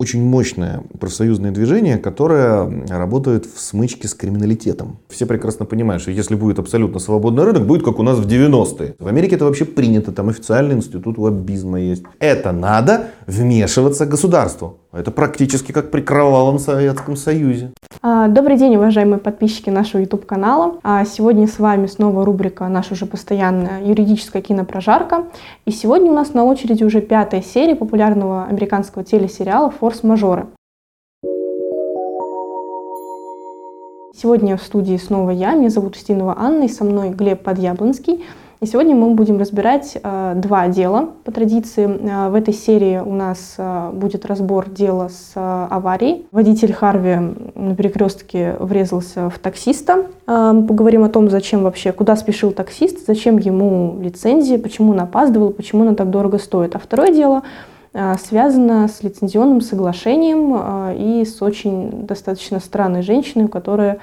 очень мощное профсоюзное движение, которое работает в смычке с криминалитетом. Все прекрасно понимают, что если будет абсолютно свободный рынок, будет как у нас в 90-е. В Америке это вообще принято, там официальный институт лоббизма есть. Это надо вмешиваться государству. Это практически как при кровавом Советском Союзе. А, добрый день, уважаемые подписчики нашего YouTube-канала. А, сегодня с вами снова рубрика наша уже постоянная юридическая кинопрожарка. И сегодня у нас на очереди уже пятая серия популярного американского телесериала «Форс-мажоры». Сегодня в студии снова я, меня зовут Устинова Анна, и со мной Глеб Подъяблонский – и сегодня мы будем разбирать э, два дела по традиции. Э, в этой серии у нас э, будет разбор дела с аварией. Водитель Харви на перекрестке врезался в таксиста. Поговорим о том, зачем вообще, куда спешил таксист, зачем ему лицензия, почему он опаздывал, почему она так дорого стоит. А второе дело связано с лицензионным соглашением и с очень достаточно странной женщиной, которая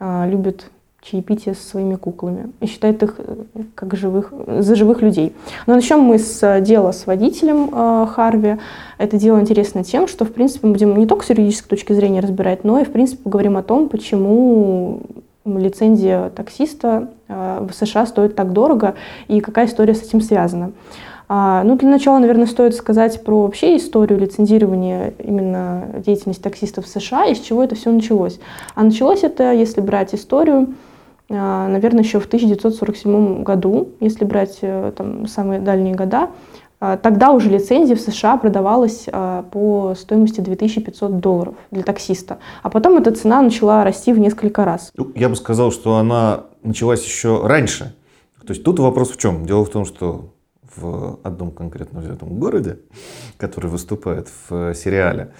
любит чаепитие со своими куклами и считает их э, как живых, за живых людей. Но начнем мы с э, дела с водителем э, Харви. Это дело интересно тем, что, в принципе, мы будем не только с юридической точки зрения разбирать, но и, в принципе, поговорим о том, почему лицензия таксиста э, в США стоит так дорого и какая история с этим связана. А, ну, для начала, наверное, стоит сказать про вообще историю лицензирования именно деятельности таксистов в США и с чего это все началось. А началось это, если брать историю, наверное, еще в 1947 году, если брать э, там, самые дальние года, а, тогда уже лицензия в США продавалась а, по стоимости 2500 долларов для таксиста. А потом эта цена начала расти в несколько раз. Ну, я бы сказал, что она началась еще раньше. То есть тут вопрос в чем? Дело в том, что в одном конкретно взятом городе, который выступает в сериале,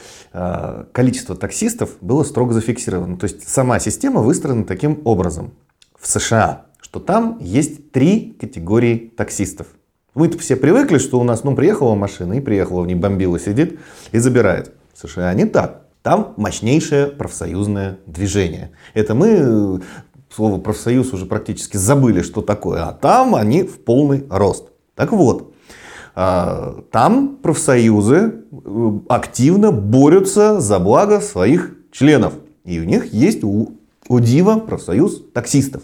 количество таксистов было строго зафиксировано. То есть сама система выстроена таким образом в США, что там есть три категории таксистов. Мы-то все привыкли, что у нас, ну, приехала машина и приехала, в ней бомбила сидит и забирает. В США не так. Там мощнейшее профсоюзное движение. Это мы, слово профсоюз уже практически забыли, что такое. А там они в полный рост. Так вот, а, там профсоюзы э, активно борются за благо своих членов. И у них есть у, у Дива профсоюз таксистов.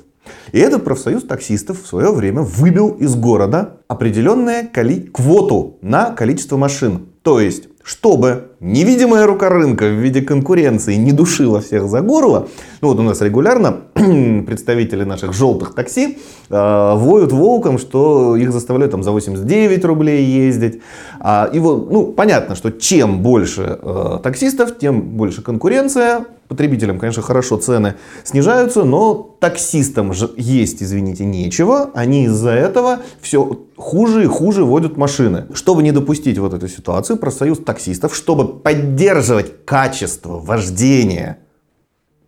И этот профсоюз таксистов в свое время выбил из города определенную квоту на количество машин. То есть, чтобы невидимая рука рынка в виде конкуренции не душила всех за горло, ну вот у нас регулярно представители наших желтых такси э, воют волком, что их заставляют там за 89 рублей ездить. А, и вот, ну, понятно, что чем больше э, таксистов, тем больше конкуренция, Потребителям, конечно, хорошо цены снижаются, но таксистам же есть, извините, нечего. Они из-за этого все хуже и хуже водят машины. Чтобы не допустить вот эту ситуацию, профсоюз таксистов, чтобы поддерживать качество вождения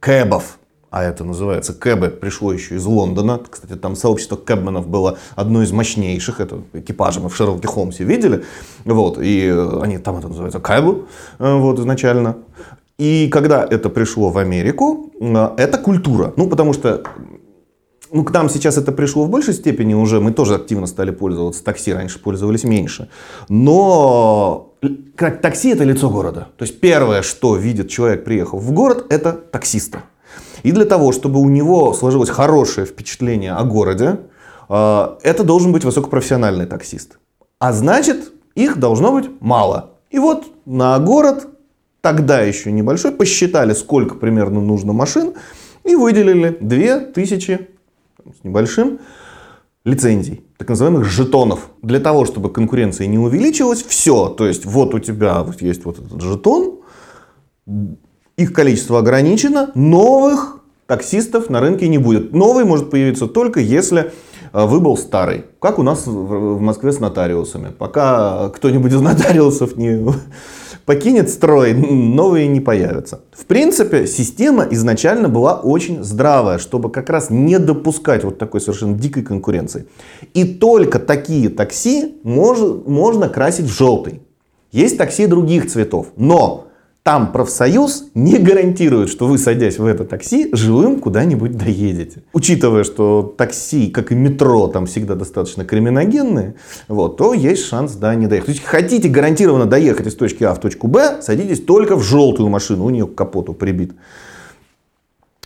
кэбов, а это называется кэбы, пришло еще из Лондона. Кстати, там сообщество кэбменов было одно из мощнейших. Это экипажи мы в Шерлоке Холмсе видели. Вот, и они там это называется кэбы, э, вот, изначально. И когда это пришло в Америку, э, это культура. Ну, потому что ну, к нам сейчас это пришло в большей степени уже, мы тоже активно стали пользоваться такси, раньше пользовались меньше. Но такси это лицо города. То есть первое, что видит человек, приехав в город, это таксиста. И для того, чтобы у него сложилось хорошее впечатление о городе, э, это должен быть высокопрофессиональный таксист. А значит, их должно быть мало. И вот на город тогда еще небольшой, посчитали, сколько примерно нужно машин, и выделили 2000 с небольшим лицензий, так называемых жетонов. Для того, чтобы конкуренция не увеличилась, все, то есть вот у тебя вот есть вот этот жетон, их количество ограничено, новых таксистов на рынке не будет. Новый может появиться только если э, вы был старый. Как у нас в Москве с нотариусами. Пока кто-нибудь из нотариусов не покинет строй, новые не появятся. В принципе, система изначально была очень здравая, чтобы как раз не допускать вот такой совершенно дикой конкуренции. И только такие такси мож, можно красить в желтый. Есть такси других цветов, но там профсоюз не гарантирует, что вы, садясь в это такси, живым куда-нибудь доедете. Учитывая, что такси, как и метро, там всегда достаточно криминогенные, вот, то есть шанс, да, не доехать. То есть хотите гарантированно доехать из точки А в точку Б, садитесь только в желтую машину, у нее к капоту прибит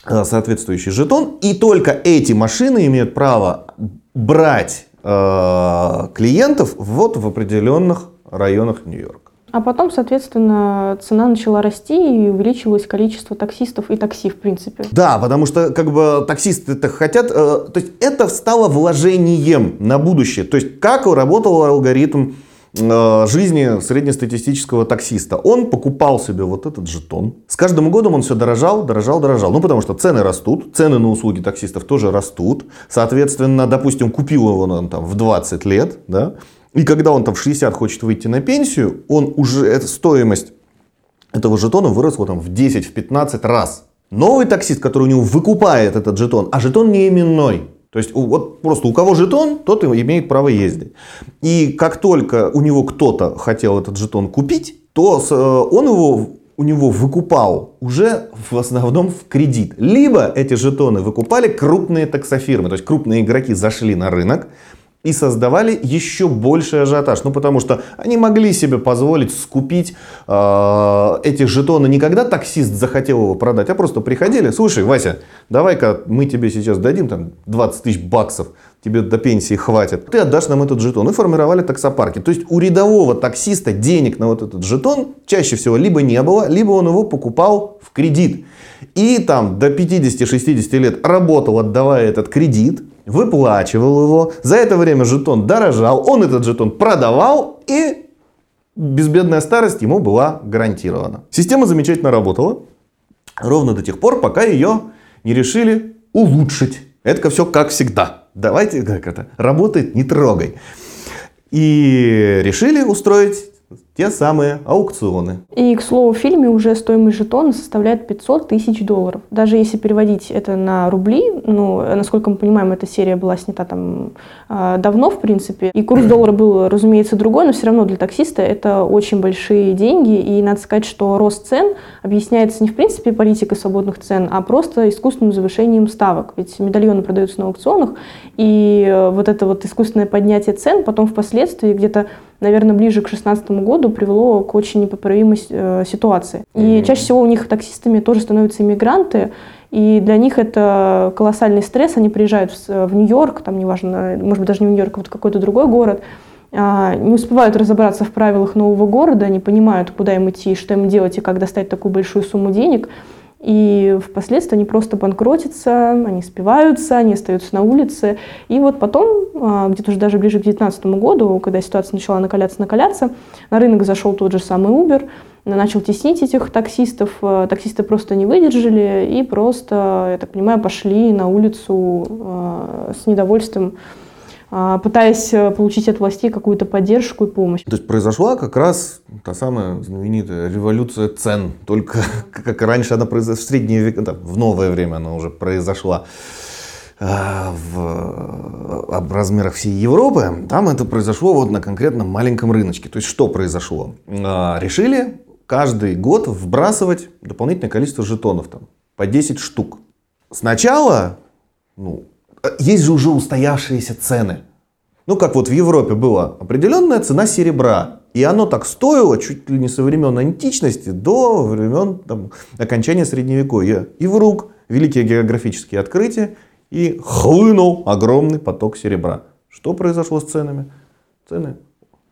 э, соответствующий жетон. И только эти машины имеют право брать э, клиентов вот в определенных районах Нью-Йорка. А потом, соответственно, цена начала расти и увеличилось количество таксистов и такси, в принципе. Да, потому что как бы таксисты это хотят, э, то есть это стало вложением на будущее. То есть как работал алгоритм э, жизни среднестатистического таксиста. Он покупал себе вот этот жетон. С каждым годом он все дорожал, дорожал, дорожал. Ну, потому что цены растут, цены на услуги таксистов тоже растут. Соответственно, допустим, купил его он там в 20 лет, да, и когда он там в 60 хочет выйти на пенсию, он уже, эта стоимость этого жетона выросла там в 10-15 в раз. Новый таксист, который у него выкупает этот жетон, а жетон не именной. То есть вот просто у кого жетон, тот имеет право ездить. И как только у него кто-то хотел этот жетон купить, то э, он его у него выкупал уже в основном в кредит. Либо эти жетоны выкупали крупные таксофирмы, то есть крупные игроки зашли на рынок, и создавали еще больший ажиотаж. Ну, потому что они могли себе позволить скупить э, эти жетоны не когда таксист захотел его продать, а просто приходили, слушай, Вася, давай-ка мы тебе сейчас дадим там 20 тысяч баксов, тебе до пенсии хватит, ты отдашь нам этот жетон. И формировали таксопарки. То есть у рядового таксиста денег на вот этот жетон чаще всего либо не было, либо он его покупал в кредит. И там до 50-60 лет работал, отдавая этот кредит, выплачивал его. За это время жетон дорожал, он этот жетон продавал и безбедная старость ему была гарантирована. Система замечательно работала, ровно до тех пор, пока ее не решили улучшить. Это все как всегда. Давайте, как это, работает, не трогай. И решили устроить те самые аукционы. И, к слову, в фильме уже стоимость жетона составляет 500 тысяч долларов. Даже если переводить это на рубли, ну, насколько мы понимаем, эта серия была снята там а, давно, в принципе, и курс доллара был, разумеется, другой, но все равно для таксиста это очень большие деньги, и надо сказать, что рост цен объясняется не в принципе политикой свободных цен, а просто искусственным завышением ставок. Ведь медальоны продаются на аукционах, и э, вот это вот искусственное поднятие цен потом впоследствии где-то наверное, ближе к 2016 году привело к очень непоправимой э, ситуации. И mm-hmm. чаще всего у них таксистами тоже становятся иммигранты, и для них это колоссальный стресс. Они приезжают в, в Нью-Йорк, там неважно, может быть, даже не в Нью-Йорк, а вот какой-то другой город, а, не успевают разобраться в правилах нового города, не понимают, куда им идти, что им делать и как достать такую большую сумму денег. И впоследствии они просто банкротятся, они спиваются, они остаются на улице. И вот потом, а, где-то уже даже ближе к 2019 году, когда ситуация начала накаляться, накаляться, на рынок зашел тот же самый Uber, начал теснить этих таксистов. А, таксисты просто не выдержали и просто, я так понимаю, пошли на улицу а, с недовольством пытаясь э, получить от властей какую-то поддержку и помощь. То есть произошла как раз та самая знаменитая революция цен, только как раньше она произошла в средние века, да, в новое время она уже произошла а, в, в размерах всей Европы, там это произошло вот на конкретном маленьком рыночке. То есть что произошло? А, решили каждый год вбрасывать дополнительное количество жетонов, там, по 10 штук. Сначала ну, есть же уже устоявшиеся цены. Ну, как вот в Европе была определенная цена серебра. И оно так стоило чуть ли не со времен античности до времен там, окончания Средневековья. И вдруг великие географические открытия и хлынул огромный поток серебра. Что произошло с ценами? Цены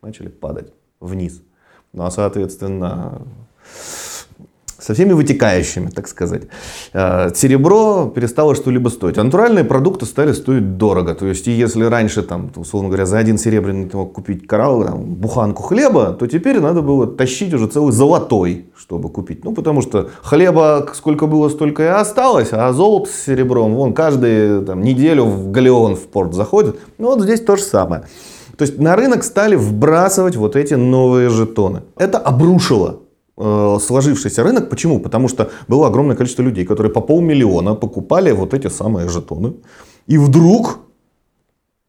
начали падать вниз. Ну а соответственно со всеми вытекающими, так сказать. Э, серебро перестало что-либо стоить. А натуральные продукты стали стоить дорого. То есть, если раньше, там, условно говоря, за один серебряный ты мог купить коралл, там, буханку хлеба, то теперь надо было тащить уже целый золотой, чтобы купить. Ну, потому что хлеба сколько было, столько и осталось, а золото с серебром, вон, каждую там, неделю в галеон в порт заходит. Ну, вот здесь то же самое. То есть на рынок стали вбрасывать вот эти новые жетоны. Это обрушило сложившийся рынок. Почему? Потому что было огромное количество людей, которые по полмиллиона покупали вот эти самые жетоны. И вдруг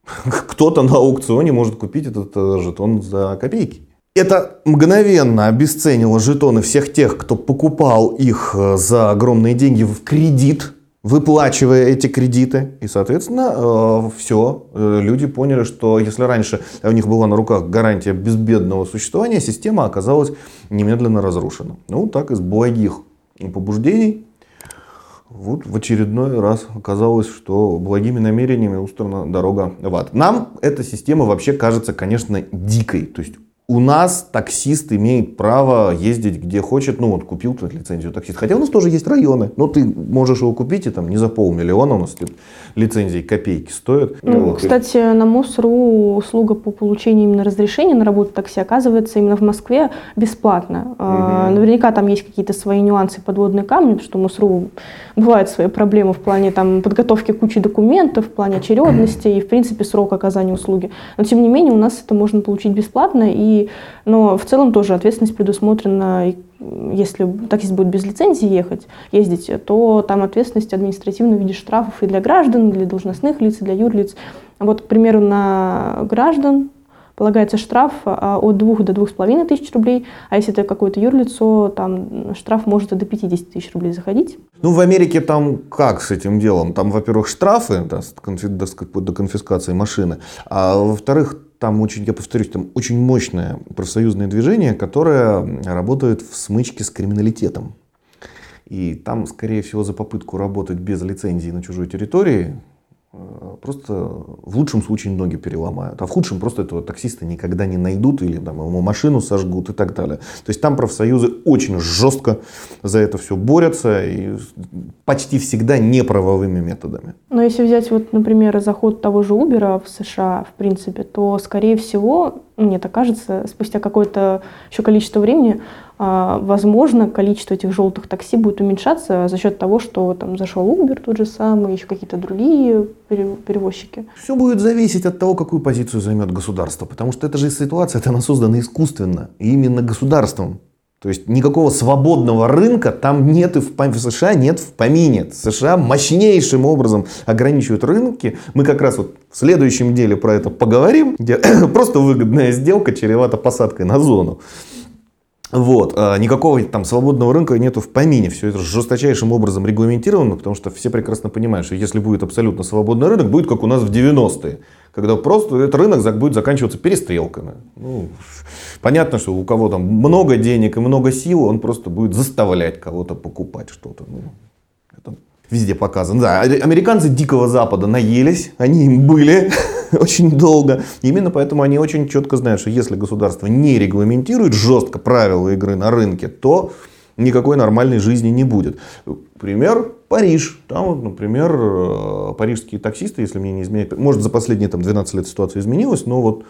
кто-то на аукционе может купить этот э, жетон за копейки. Это мгновенно обесценило жетоны всех тех, кто покупал их э, за огромные деньги в кредит, выплачивая эти кредиты. И, соответственно, э, все. Э, люди поняли, что если раньше у них была на руках гарантия безбедного существования, система оказалась немедленно разрушена. Ну, так из благих побуждений вот в очередной раз оказалось, что благими намерениями устрана дорога в ад. Нам эта система вообще кажется, конечно, дикой. То есть у нас таксист имеет право ездить где хочет. Ну вот купил ты лицензию таксист. Хотя у нас тоже есть районы. Но ты можешь его купить и там не за полмиллиона у нас лицензии копейки стоят. Ну, вот. Кстати, на МОСРУ услуга по получению именно разрешения на работу такси оказывается именно в Москве бесплатно. Угу. Наверняка там есть какие-то свои нюансы, подводные камни, потому что МОСРУ бывают свои проблемы в плане там, подготовки кучи документов, в плане очередности и, в принципе, срок оказания услуги. Но, тем не менее, у нас это можно получить бесплатно и но в целом тоже ответственность предусмотрена, если таксист будет без лицензии ехать, ездить, то там ответственность административно в виде штрафов и для граждан, и для должностных лиц, и для юрлиц. Вот, к примеру, на граждан полагается штраф а, от 2 до 2,5 тысяч рублей, а если это какое-то юрлицо, там штраф может и до 50 тысяч рублей заходить. Ну, в Америке там как с этим делом? Там, во-первых, штрафы да, до конфискации машины, а во-вторых, там очень, я повторюсь, там очень мощное профсоюзное движение, которое работает в смычке с криминалитетом. И там, скорее всего, за попытку работать без лицензии на чужой территории просто в лучшем случае ноги переломают, а в худшем просто этого таксиста никогда не найдут или там, ему машину сожгут и так далее. То есть там профсоюзы очень жестко за это все борются и почти всегда неправовыми методами. Но если взять, вот, например, заход того же Uber в США, в принципе, то, скорее всего, мне так кажется, спустя какое-то еще количество времени а, возможно, количество этих желтых такси будет уменьшаться за счет того, что там зашел Uber тот же самый, еще какие-то другие перевозчики. Все будет зависеть от того, какую позицию займет государство, потому что эта же ситуация, это она создана искусственно, и именно государством. То есть никакого свободного рынка там нет и в, в США нет в помине. США мощнейшим образом ограничивают рынки. Мы как раз вот в следующем деле про это поговорим, где просто выгодная сделка чревата посадкой на зону. Вот. А никакого там свободного рынка нету в помине. Все это жесточайшим образом регламентировано, потому что все прекрасно понимают, что если будет абсолютно свободный рынок, будет как у нас в 90-е, когда просто этот рынок будет заканчиваться перестрелками. Ну, понятно, что у кого там много денег и много сил, он просто будет заставлять кого-то покупать что-то. Ну, везде показано. Да, американцы Дикого Запада наелись, они им были очень долго. Именно поэтому они очень четко знают, что если государство не регламентирует жестко правила игры на рынке, то никакой нормальной жизни не будет. Пример Париж. Там, например, э, парижские таксисты, если мне не изменяет, может, за последние там, 12 лет ситуация изменилась, но вот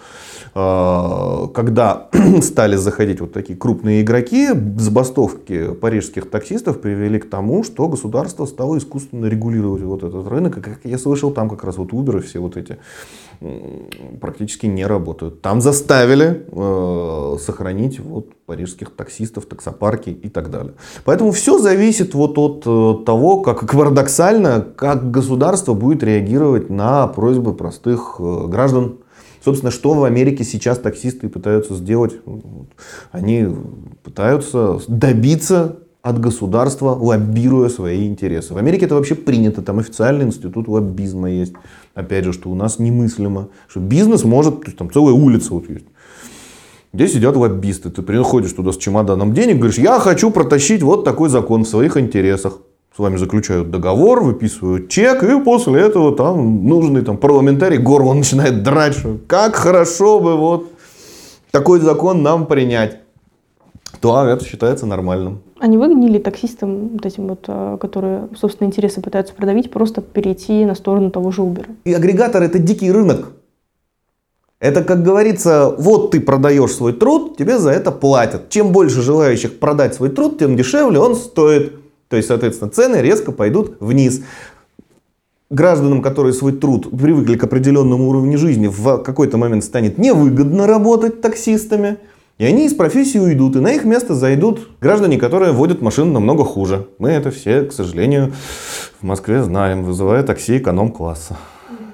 когда стали заходить вот такие крупные игроки, забастовки парижских таксистов привели к тому, что государство стало искусственно регулировать вот этот рынок. И как я слышал, там как раз вот Uber и все вот эти практически не работают. Там заставили э, сохранить вот парижских таксистов, таксопарки и так далее. Поэтому все зависит вот от э, того, как как парадоксально, как государство будет реагировать на просьбы простых э, граждан. Собственно, что в Америке сейчас таксисты пытаются сделать? Они пытаются добиться от государства, лоббируя свои интересы. В Америке это вообще принято, там официальный институт лоббизма есть. Опять же, что у нас немыслимо, что бизнес может, то есть там целая улица вот есть, где сидят лоббисты. Ты приходишь туда с чемоданом денег, говоришь, я хочу протащить вот такой закон в своих интересах с вами заключают договор, выписывают чек, и после этого там нужный там, парламентарий горло начинает драть, что как хорошо бы вот такой закон нам принять. То это считается нормальным. А не выгоднее ли таксистам, вот этим вот, а, которые собственные интересы пытаются продавить, просто перейти на сторону того же Uber? И агрегатор это дикий рынок. Это, как говорится, вот ты продаешь свой труд, тебе за это платят. Чем больше желающих продать свой труд, тем дешевле он стоит. То есть, соответственно, цены резко пойдут вниз. Гражданам, которые свой труд привыкли к определенному уровню жизни, в какой-то момент станет невыгодно работать таксистами. И они из профессии уйдут, и на их место зайдут граждане, которые водят машину намного хуже. Мы это все, к сожалению, в Москве знаем, вызывая такси эконом-класса.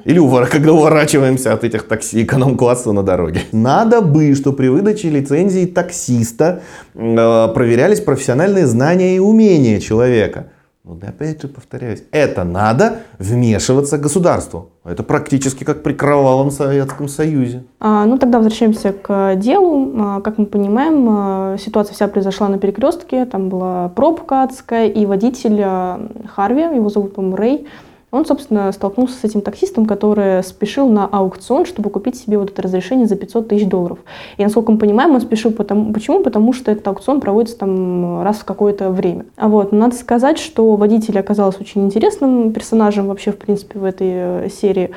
Или когда уворачиваемся от этих такси эконом-класса на дороге. Надо бы, что при выдаче лицензии таксиста э, проверялись профессиональные знания и умения человека. Но да, опять же повторяюсь, это надо вмешиваться государству. Это практически как при кровавом Советском Союзе. А, ну тогда возвращаемся к делу. А, как мы понимаем, а, ситуация вся произошла на перекрестке. Там была пробка адская, и водитель а, Харви, его зовут, по-моему, Рэй, он, собственно, столкнулся с этим таксистом, который спешил на аукцион, чтобы купить себе вот это разрешение за 500 тысяч долларов. И, насколько мы понимаем, он спешил потому, почему? Потому что этот аукцион проводится там раз в какое-то время. А вот, надо сказать, что водитель оказался очень интересным персонажем вообще, в принципе, в этой э, серии.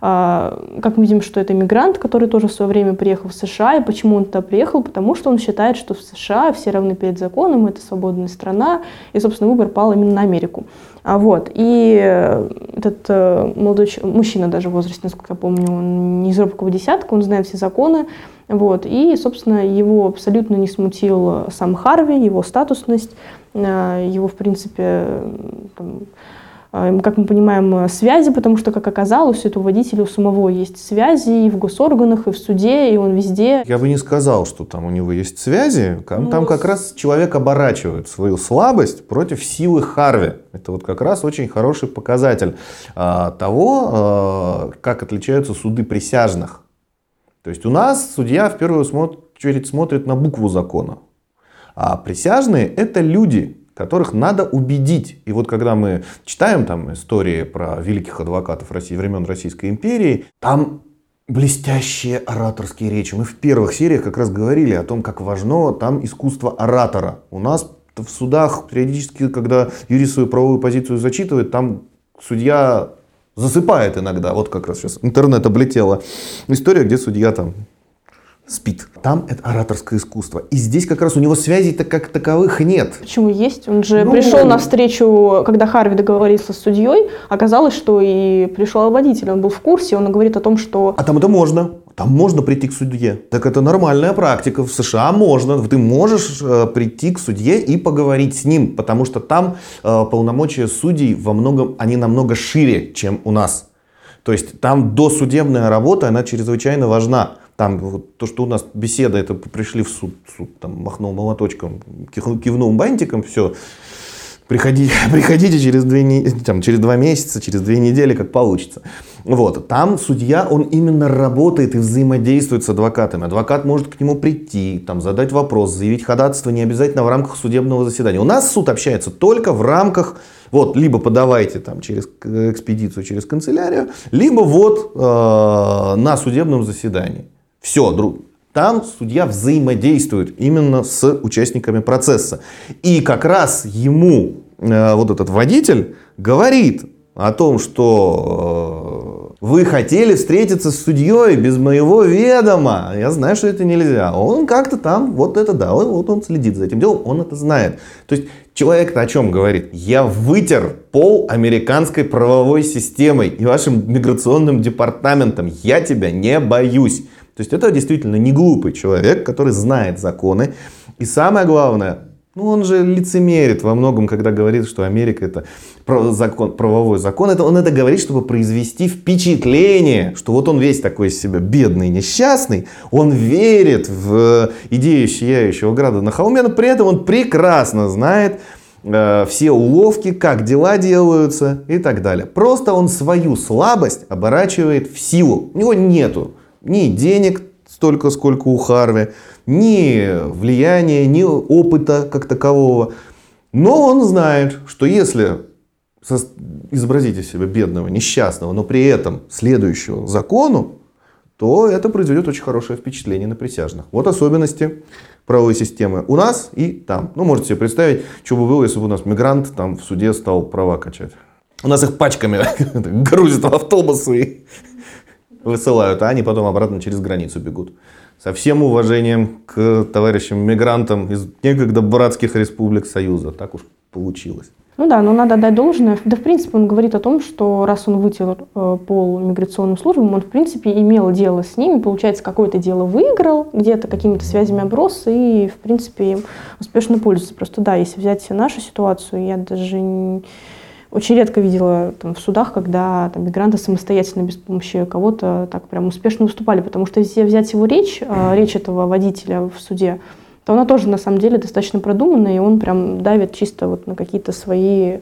А, как мы видим, что это мигрант, который тоже в свое время приехал в США. И почему он туда приехал? Потому что он считает, что в США все равны перед законом, это свободная страна, и, собственно, выбор пал именно на Америку. А вот, и этот э, молодой мужчина даже в возрасте, насколько я помню, он не из робкого десятка, он знает все законы, вот, и, собственно, его абсолютно не смутил сам Харви, его статусность, э, его, в принципе, там, как мы понимаем, э, связи, потому что, как оказалось, у этого водителя у самого есть связи и в госорганах, и в суде, и он везде. Я бы не сказал, что там у него есть связи. Там, ну, там как раз человек оборачивает свою слабость против силы Харви. Это вот как раз очень хороший показатель а, того, а, как отличаются суды присяжных. То есть у нас судья в первую очередь смотрит на букву закона. А присяжные это люди, которых надо убедить. И вот когда мы читаем там истории про великих адвокатов России времен Российской империи, там блестящие ораторские речи. Мы в первых сериях как раз говорили о том, как важно там искусство оратора. У нас в судах периодически, когда юрист свою правовую позицию зачитывает, там судья засыпает иногда. Вот как раз сейчас интернет облетела история, где судья там спит. Там это ораторское искусство. И здесь как раз у него связей-то как таковых нет. Почему есть? Он же ну, пришел на встречу, когда Харви договорился с судьей, оказалось, что и пришел водитель, он был в курсе, он говорит о том, что... А там это можно. Там можно прийти к судье. Так это нормальная практика. В США можно. Ты можешь э, прийти к судье и поговорить с ним, потому что там э, полномочия судей во многом, они намного шире, чем у нас. То есть там досудебная работа, она чрезвычайно важна. Там вот, то, что у нас беседа, это пришли в суд, суд там махнул молоточком, кивнул бантиком, все. Приходи, приходите через, две, там, через два месяца, через две недели, как получится. Вот. Там судья, он именно работает и взаимодействует с адвокатами. Адвокат может к нему прийти, там, задать вопрос, заявить ходатайство не обязательно в рамках судебного заседания. У нас суд общается только в рамках вот, либо подавайте там через экспедицию, через канцелярию, либо вот э, на судебном заседании. Все, друг. Там судья взаимодействует именно с участниками процесса. И как раз ему э, вот этот водитель говорит о том, что э, вы хотели встретиться с судьей без моего ведома. Я знаю, что это нельзя. Он как-то там, вот это да, он, вот он следит за этим делом, он это знает. То есть человек-то о чем говорит? Я вытер пол американской правовой системой и вашим миграционным департаментом. Я тебя не боюсь. То есть это действительно не глупый человек, который знает законы. И самое главное, ну он же лицемерит во многом, когда говорит, что Америка это закон, правовой закон. Это, он это говорит, чтобы произвести впечатление, что вот он весь такой из себя бедный, несчастный. Он верит в идею сияющего града на холме, но при этом он прекрасно знает, э, все уловки, как дела делаются и так далее. Просто он свою слабость оборачивает в силу. У него нету ни денег столько, сколько у Харви, ни влияния, ни опыта как такового. Но он знает, что если изобразить из себя бедного, несчастного, но при этом следующего закону, то это произведет очень хорошее впечатление на присяжных. Вот особенности правовой системы у нас и там. Ну, можете себе представить, что бы было, если бы у нас мигрант там в суде стал права качать. У нас их пачками грузят в автобусы высылают, а они потом обратно через границу бегут. Со всем уважением к товарищам-мигрантам из некогда братских республик Союза. Так уж получилось. Ну да, но надо дать должное. Да, в принципе, он говорит о том, что раз он вытер э, пол миграционным службам, он, в принципе, имел дело с ними, получается, какое-то дело выиграл, где-то какими-то связями оброс и, в принципе, успешно пользуется. Просто да, если взять нашу ситуацию, я даже не очень редко видела там, в судах, когда там, мигранты самостоятельно, без помощи кого-то, так прям успешно выступали. Потому что если взять его речь, э, речь этого водителя в суде, то она тоже на самом деле достаточно продуманная, и он прям давит чисто вот на какие-то свои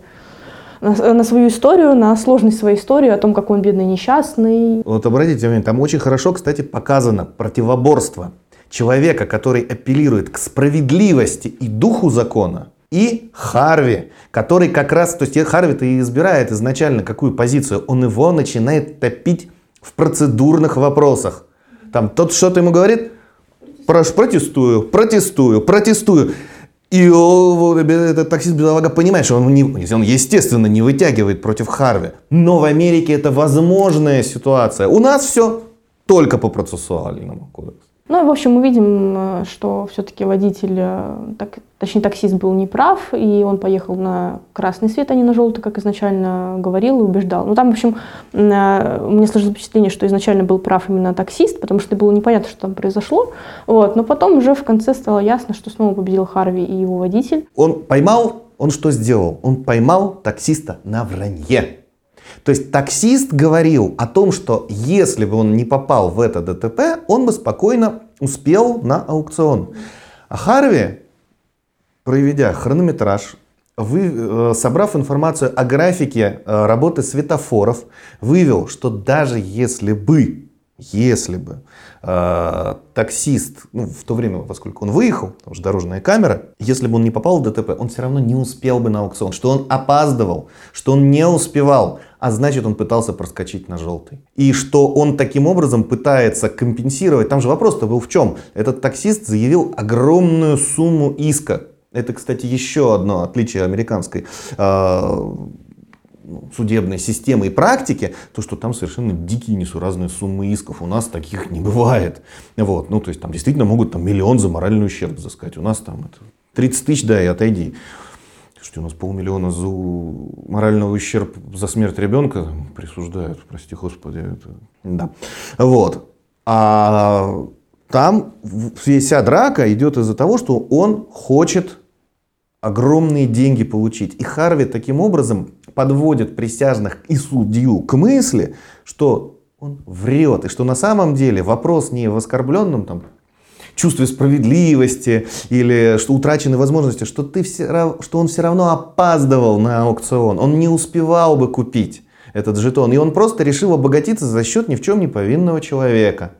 на, на свою историю, на сложность своей истории, о том, какой он бедный несчастный. Вот обратите внимание, там очень хорошо, кстати, показано противоборство человека, который апеллирует к справедливости и духу закона, и Харви, который как раз, то есть Харви-то и избирает изначально какую позицию, он его начинает топить в процедурных вопросах. Там тот что-то ему говорит, протестую, протестую, протестую. И этот таксист-бедолага понимает, что он, не, он, естественно, не вытягивает против Харви. Но в Америке это возможная ситуация. У нас все только по процессуальному кодексу. Ну, в общем, мы видим, э, что все-таки водитель, э, так, точнее таксист был неправ, и он поехал на красный свет, а не на желтый, как изначально говорил и убеждал. Ну, там, в общем, э, мне сложилось впечатление, что изначально был прав именно таксист, потому что было непонятно, что там произошло. Вот. Но потом уже в конце стало ясно, что снова победил Харви и его водитель. Он поймал, он что сделал? Он поймал таксиста на вранье. То есть таксист говорил о том, что если бы он не попал в это ДТП, он бы спокойно успел на аукцион. А Харви, проведя хронометраж, вы, э, собрав информацию о графике э, работы светофоров, вывел, что даже если бы, если бы э, таксист, ну, в то время, поскольку он выехал, потому что дорожная камера, если бы он не попал в ДТП, он все равно не успел бы на аукцион, что он опаздывал, что он не успевал а значит он пытался проскочить на желтый. И что он таким образом пытается компенсировать, там же вопрос-то был в чем? Этот таксист заявил огромную сумму иска. Это, кстати, еще одно отличие американской э, судебной системы и практики, то, что там совершенно дикие несуразные суммы исков. У нас таких не бывает. Вот. Ну, то есть там действительно могут там, миллион за моральный ущерб взыскать. У нас там это 30 тысяч, да, и отойди что у нас полмиллиона за морального ущерб за смерть ребенка присуждают, прости господи. Это... Да. Вот. А там вся драка идет из-за того, что он хочет огромные деньги получить. И Харви таким образом подводит присяжных и судью к мысли, что он врет, и что на самом деле вопрос не в оскорбленном там, чувстве справедливости или что утрачены возможности, что, ты все, что он все равно опаздывал на аукцион, он не успевал бы купить этот жетон, и он просто решил обогатиться за счет ни в чем не повинного человека.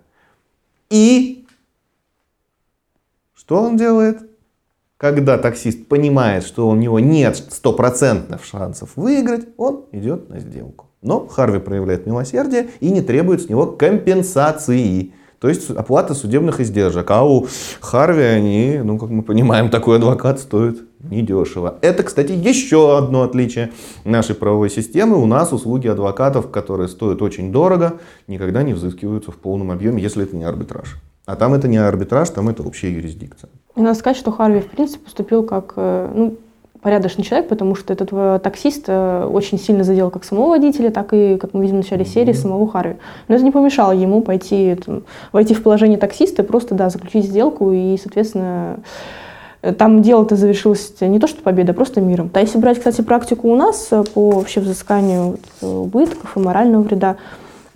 И что он делает? Когда таксист понимает, что у него нет стопроцентных шансов выиграть, он идет на сделку. Но Харви проявляет милосердие и не требует с него компенсации. То есть оплата судебных издержек. А у Харви они, ну, как мы понимаем, такой адвокат стоит недешево. Это, кстати, еще одно отличие нашей правовой системы. У нас услуги адвокатов, которые стоят очень дорого, никогда не взыскиваются в полном объеме, если это не арбитраж. А там это не арбитраж, там это общая юрисдикция. И надо сказать, что Харви, в принципе, поступил как, э, ну, порядочный человек, потому что этот э, таксист э, очень сильно задел как самого водителя, так и, как мы видим в начале серии, самого Харви. Но это не помешало ему пойти, там, войти в положение таксиста и просто, да, заключить сделку и, соответственно, э, там дело-то завершилось не то что победа, а просто миром. А если брать, кстати, практику у нас по вообще взысканию убытков и морального вреда,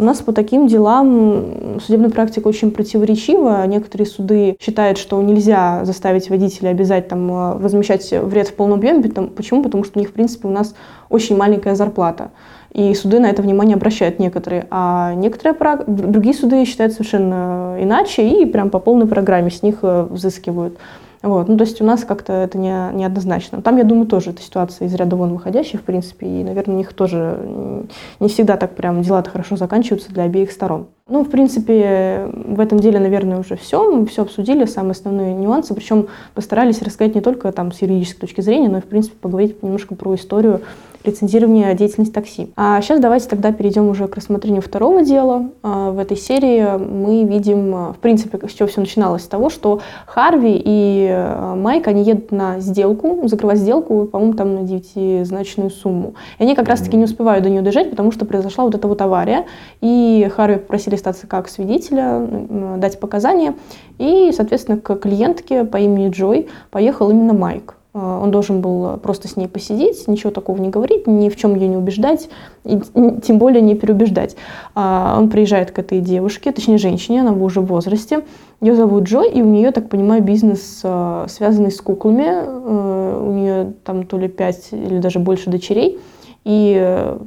у нас по таким делам судебная практика очень противоречива. Некоторые суды считают, что нельзя заставить водителя обязать там, э, возмещать вред в полном объеме. Почему? Потому что у них, в принципе, у нас очень маленькая зарплата. И суды на это внимание обращают некоторые. А некоторые, другие суды считают совершенно иначе и прям по полной программе с них э, взыскивают. Вот. Ну, то есть у нас как-то это не, неоднозначно. Там, я думаю, тоже эта ситуация из ряда вон выходящая, в принципе, и, наверное, у них тоже не всегда так прям дела-то хорошо заканчиваются для обеих сторон. Ну, в принципе, в этом деле, наверное, уже все. Мы все обсудили, самые основные нюансы. Причем постарались рассказать не только там с юридической точки зрения, но и, в принципе, поговорить немножко про историю лицензирования деятельности такси. А сейчас давайте тогда перейдем уже к рассмотрению второго дела. А, в этой серии мы видим, а, в принципе, с чего все начиналось, с того, что Харви и а, Майк, они едут на сделку, закрывать сделку, по-моему, там на девятизначную сумму. И они как раз-таки не успевают до нее доезжать, потому что произошла вот эта вот авария. И Харви попросили остаться как свидетеля, дать показания. И, соответственно, к клиентке по имени Джой поехал именно Майк. Э, он должен был просто с ней посидеть, ничего такого не говорить, ни в чем ее не убеждать, и тем более не переубеждать. А, он приезжает к этой девушке, точнее женщине, она уже в возрасте. Ее зовут Джо, и у нее, так понимаю, бизнес, э, связанный с куклами. Э, у нее там то ли пять или даже больше дочерей. И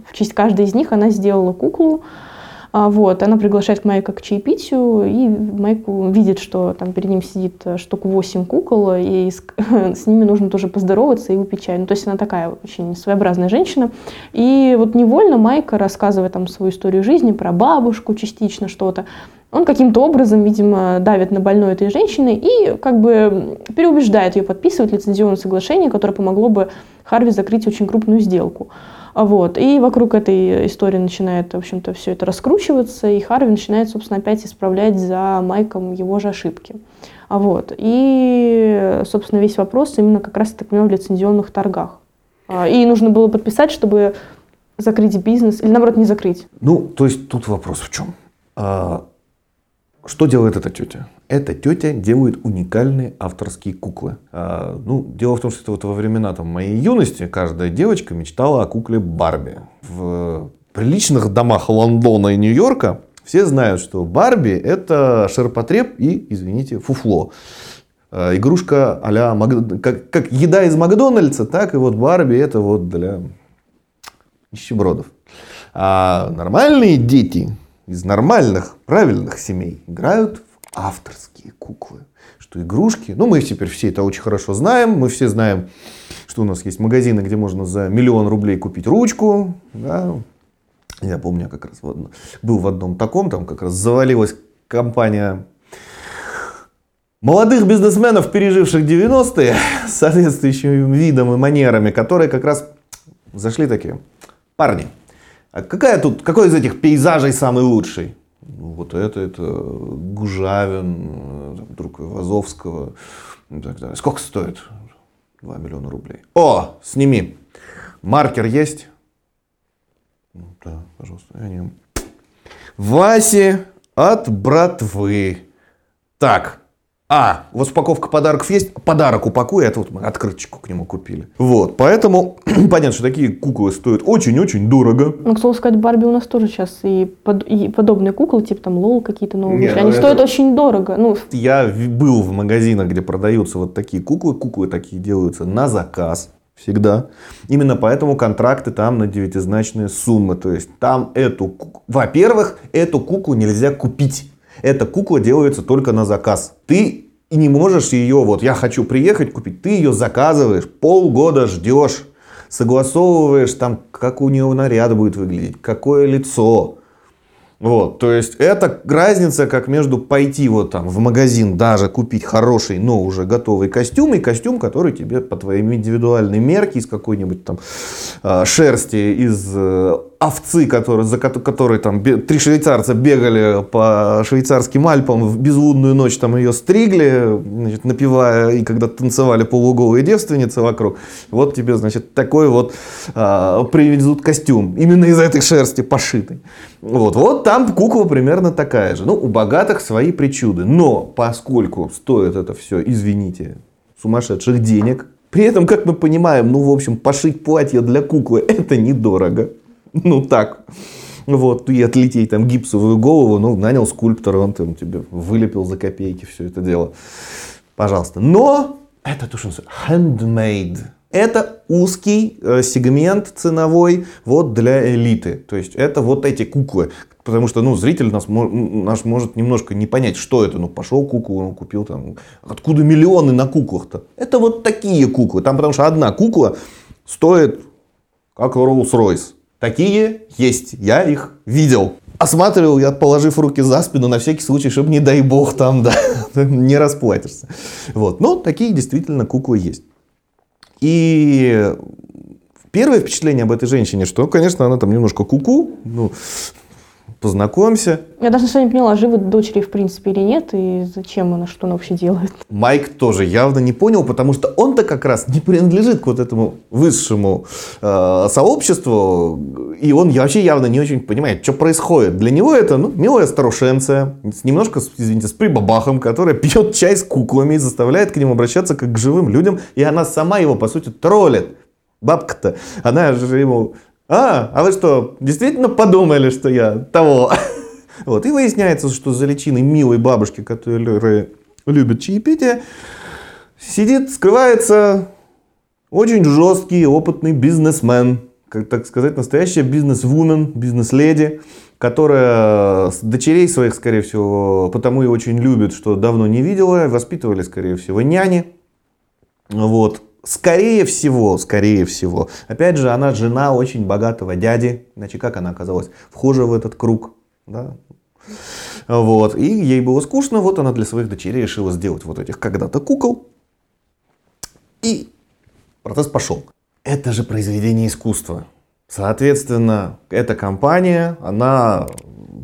в честь каждой из них она сделала куклу. А, вот, она приглашает Майка к чаепитию, и Майк видит, что там перед ним сидит э, штук 8 кукол, и с, с ними нужно тоже поздороваться и выпить чай. Ну, то есть она такая очень своеобразная женщина. И вот невольно Майка, рассказывая там свою историю жизни, про бабушку частично что-то, он каким-то образом, видимо, давит на больной этой женщины и как бы переубеждает ее подписывать лицензионное соглашение, которое помогло бы Харви закрыть очень крупную сделку. Вот. И вокруг этой истории начинает, в общем-то, все это раскручиваться, и Харви начинает, собственно, опять исправлять за Майком его же ошибки. Вот. И, собственно, весь вопрос именно как раз, так понимаю, в лицензионных торгах. А, и нужно было подписать, чтобы закрыть бизнес, или наоборот не закрыть. Ну, то есть тут вопрос в чем? Что делает эта тетя? Эта тетя делает уникальные авторские куклы. А, ну, дело в том, что вот во времена там, моей юности каждая девочка мечтала о кукле Барби. В приличных домах Лондона и Нью-Йорка все знают, что Барби это ширпотреб и, извините, фуфло. А, игрушка а Мак... как, как еда из Макдональдса, так и вот Барби это вот для нищебродов. А нормальные дети из нормальных, правильных семей играют в авторские куклы. Что игрушки, ну мы теперь все это очень хорошо знаем, мы все знаем, что у нас есть магазины, где можно за миллион рублей купить ручку. Да. Я помню, как раз вот был в одном таком, там как раз завалилась компания молодых бизнесменов, переживших 90-е, с соответствующим видом и манерами, которые как раз зашли такие. Парни, а какая тут, какой из этих пейзажей самый лучший? Ну, вот это, это Гужавин, э, друг Вазовского. Сколько стоит? 2 миллиона рублей. О, сними. Маркер есть? Ну, да, пожалуйста. Я не... Васе от братвы. Так, а, вот упаковка подарков есть, подарок упакуй, это вот мы открыточку к нему купили. Вот, поэтому понятно, что такие куклы стоят очень-очень дорого. Ну, к слову сказать, Барби у нас тоже сейчас и, под, и подобные куклы, типа там Лол какие-то новые, Нет, они ну, стоят это... очень дорого. Ну. Я был в магазинах, где продаются вот такие куклы, куклы такие делаются на заказ всегда. Именно поэтому контракты там на девятизначные суммы. То есть там эту, во-первых, эту куклу нельзя купить. Эта кукла делается только на заказ. Ты не можешь ее, вот я хочу приехать купить, ты ее заказываешь, полгода ждешь, согласовываешь там, как у нее наряд будет выглядеть, какое лицо, вот, то есть это разница как между пойти вот там в магазин даже купить хороший, но уже готовый костюм и костюм, который тебе по твоей индивидуальной мерке из какой-нибудь там а, шерсти, из э, овцы, которые, за которой там три швейцарца бегали по швейцарским Альпам в безлунную ночь, там ее стригли, значит, напивая, и когда танцевали полуголые девственницы вокруг. Вот тебе, значит, такой вот а, привезут костюм, именно из этой шерсти пошитый. Вот, вот там кукла примерно такая же. Ну, у богатых свои причуды. Но поскольку стоит это все, извините, сумасшедших денег, при этом, как мы понимаем, ну, в общем, пошить платье для куклы это недорого. Ну, так. Вот, и отлететь там гипсовую голову, ну, нанял скульптора, он там тебе вылепил за копейки все это дело. Пожалуйста. Но это то, что handmade. Это узкий э, сегмент ценовой вот для элиты. То есть это вот эти куклы. Потому что ну, зритель нас, наш может немножко не понять, что это. Ну, пошел куклу, ну, купил там. Откуда миллионы на куклах-то? Это вот такие куклы. Там потому что одна кукла стоит как Rolls-Royce. Такие есть. Я их видел. Осматривал я, положив руки за спину, на всякий случай, чтобы, не дай бог, там, да, не расплатишься. Вот. Но такие действительно куклы есть. И первое впечатление об этой женщине, что, конечно, она там немножко куку, -ку, ну, познакомься. Я даже сначала не поняла, живы дочери в принципе или нет, и зачем она, что она вообще делает. Майк тоже явно не понял, потому что он-то как раз не принадлежит к вот этому высшему э, сообществу, и он вообще явно не очень понимает, что происходит. Для него это ну, милая старушенция, с немножко, извините, с прибабахом, которая пьет чай с куклами и заставляет к ним обращаться как к живым людям, и она сама его, по сути, троллит. Бабка-то, она же ему а, а вы что, действительно подумали, что я того? Вот, и выясняется, что за личиной милой бабушки, которая любит чаепитие, сидит, скрывается очень жесткий, опытный бизнесмен, как так сказать, настоящая бизнес-вумен, бизнес-леди, которая дочерей своих, скорее всего, потому и очень любит, что давно не видела, воспитывали, скорее всего, няни. Вот. Скорее всего, скорее всего. Опять же, она жена очень богатого дяди. Иначе как она оказалась вхожа в этот круг? Да? Вот. И ей было скучно. Вот она для своих дочерей решила сделать вот этих когда-то кукол. И процесс пошел. Это же произведение искусства. Соответственно, эта компания, она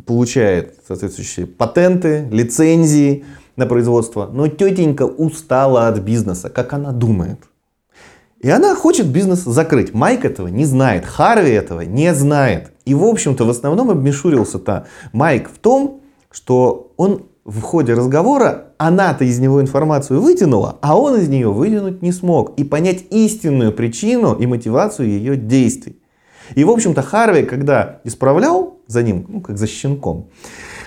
получает соответствующие патенты, лицензии на производство. Но тетенька устала от бизнеса, как она думает. И она хочет бизнес закрыть. Майк этого не знает, Харви этого не знает. И, в общем-то, в основном обмешурился-то Майк в том, что он в ходе разговора, она-то из него информацию вытянула, а он из нее вытянуть не смог. И понять истинную причину и мотивацию ее действий. И, в общем-то, Харви, когда исправлял за ним, ну, как за щенком,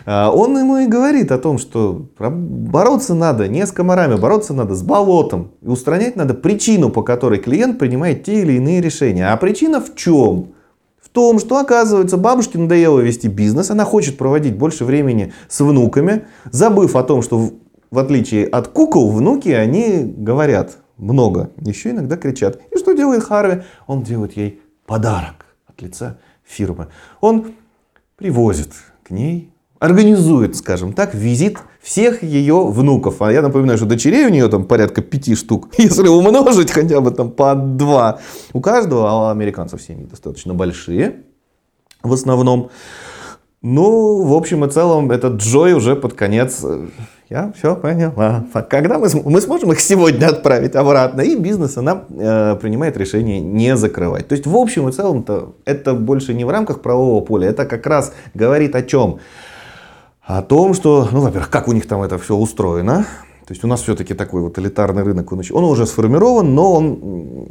а, он ему и говорит о том, что бороться надо не с комарами, бороться надо с болотом. И устранять надо причину, по которой клиент принимает те или иные решения. А причина в чем? В том, что, оказывается, бабушке надоело вести бизнес, она хочет проводить больше времени с внуками, забыв о том, что в отличие от кукол, внуки, они говорят много, еще иногда кричат. И что делает Харви? Он делает ей подарок от лица фирмы. Он привозит к ней организует, скажем так, визит всех ее внуков. А я напоминаю, что дочерей у нее там порядка пяти штук. Если умножить хотя бы там по два. У каждого, а у американцев семьи достаточно большие в основном. Ну, в общем и целом, этот Джой уже под конец, э, я все поняла. Когда мы, мы сможем их сегодня отправить обратно, и бизнес она э, принимает решение не закрывать. То есть, в общем и целом-то, это больше не в рамках правового поля, это как раз говорит о чем? о том, что, ну, во-первых, как у них там это все устроено. То есть у нас все-таки такой вот элитарный рынок, он, он уже сформирован, но он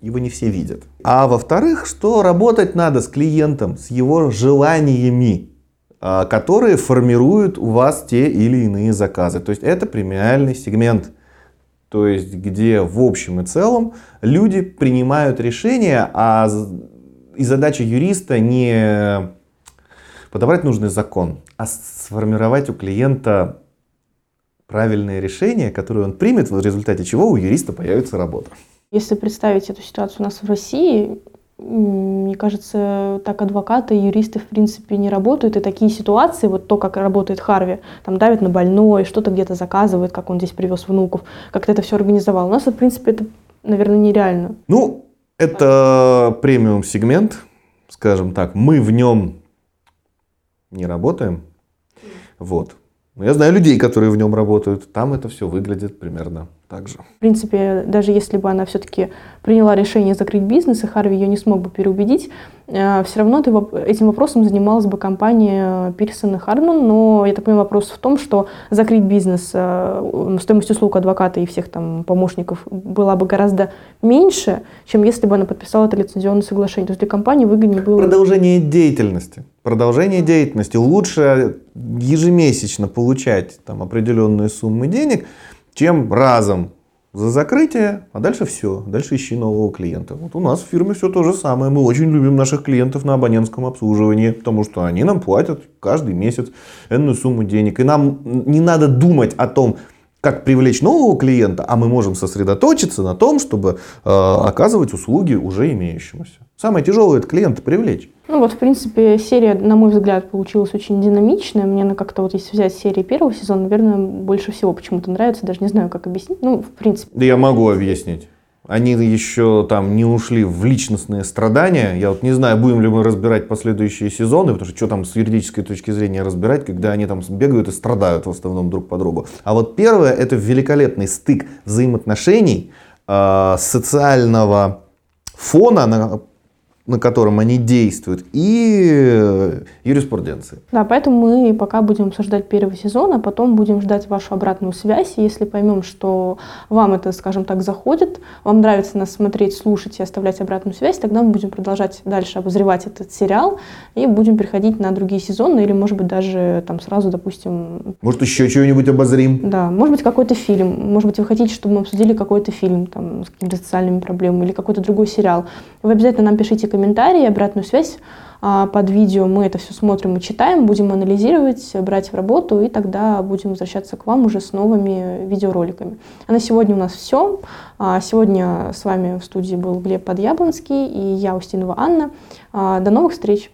его не все видят. А во-вторых, что работать надо с клиентом, с его желаниями, которые формируют у вас те или иные заказы. То есть это премиальный сегмент. То есть где в общем и целом люди принимают решения, а и задача юриста не подобрать нужный закон, а сформировать у клиента правильное решение, которое он примет, в результате чего у юриста появится работа. Если представить эту ситуацию у нас в России, мне кажется, так адвокаты и юристы в принципе не работают. И такие ситуации, вот то, как работает Харви, там давит на больной, что-то где-то заказывает, как он здесь привез внуков, как-то это все организовал. У нас, в принципе, это, наверное, нереально. Ну, это премиум сегмент, скажем так. Мы в нем не работаем. Вот. Но я знаю людей, которые в нем работают. Там это все выглядит примерно так же. В принципе, даже если бы она все-таки приняла решение закрыть бизнес, и Харви ее не смог бы переубедить, э, все равно этим вопросом занималась бы компания Пирсон и Хардман. Но я так понимаю, вопрос в том, что закрыть бизнес, э, стоимость услуг адвоката и всех там помощников была бы гораздо меньше, чем если бы она подписала это лицензионное соглашение. То есть для компании выгоднее было... Продолжение деятельности. Продолжение деятельности. Лучше ежемесячно получать там, определенные суммы денег, чем разом за закрытие, а дальше все. Дальше ищи нового клиента. Вот у нас в фирме все то же самое. Мы очень любим наших клиентов на абонентском обслуживании, потому что они нам платят каждый месяц энную сумму денег. И нам не надо думать о том, как привлечь нового клиента, а мы можем сосредоточиться на том, чтобы э, оказывать услуги уже имеющемуся. Самое тяжелое это клиента привлечь. Ну вот, в принципе, серия, на мой взгляд, получилась очень динамичная. Мне она как-то вот, если взять серии первого сезона, наверное, больше всего почему-то нравится. Даже не знаю, как объяснить. Ну, в принципе. Да я могу объяснить. они еще там не ушли в личностные страдания. Я вот не знаю, будем ли мы разбирать последующие сезоны, потому что что там с юридической точки зрения разбирать, когда они там бегают и страдают в основном друг по другу. А вот первое это великолепный стык взаимоотношений э, социального фона, на на котором они действуют, и э, юриспруденции. Да, поэтому мы пока будем обсуждать первый сезон, а потом будем ждать вашу обратную связь. Если поймем, что вам это, скажем так, заходит, вам нравится нас смотреть, слушать и оставлять обратную связь, тогда мы будем продолжать дальше обозревать этот сериал и будем переходить на другие сезоны или, может быть, даже там сразу, допустим... Может, еще чего-нибудь обозрим? Да, может быть, какой-то фильм. Может быть, вы хотите, чтобы мы обсудили какой-то фильм там, с какими-то социальными проблемами или какой-то другой сериал. Вы обязательно нам пишите комментарии, обратную связь а, под видео. Мы это все смотрим и читаем, будем анализировать, брать в работу, и тогда будем возвращаться к вам уже с новыми видеороликами. А на сегодня у нас все. А, сегодня с вами в студии был Глеб Подъяблонский и я, Устинова Анна. А, до новых встреч!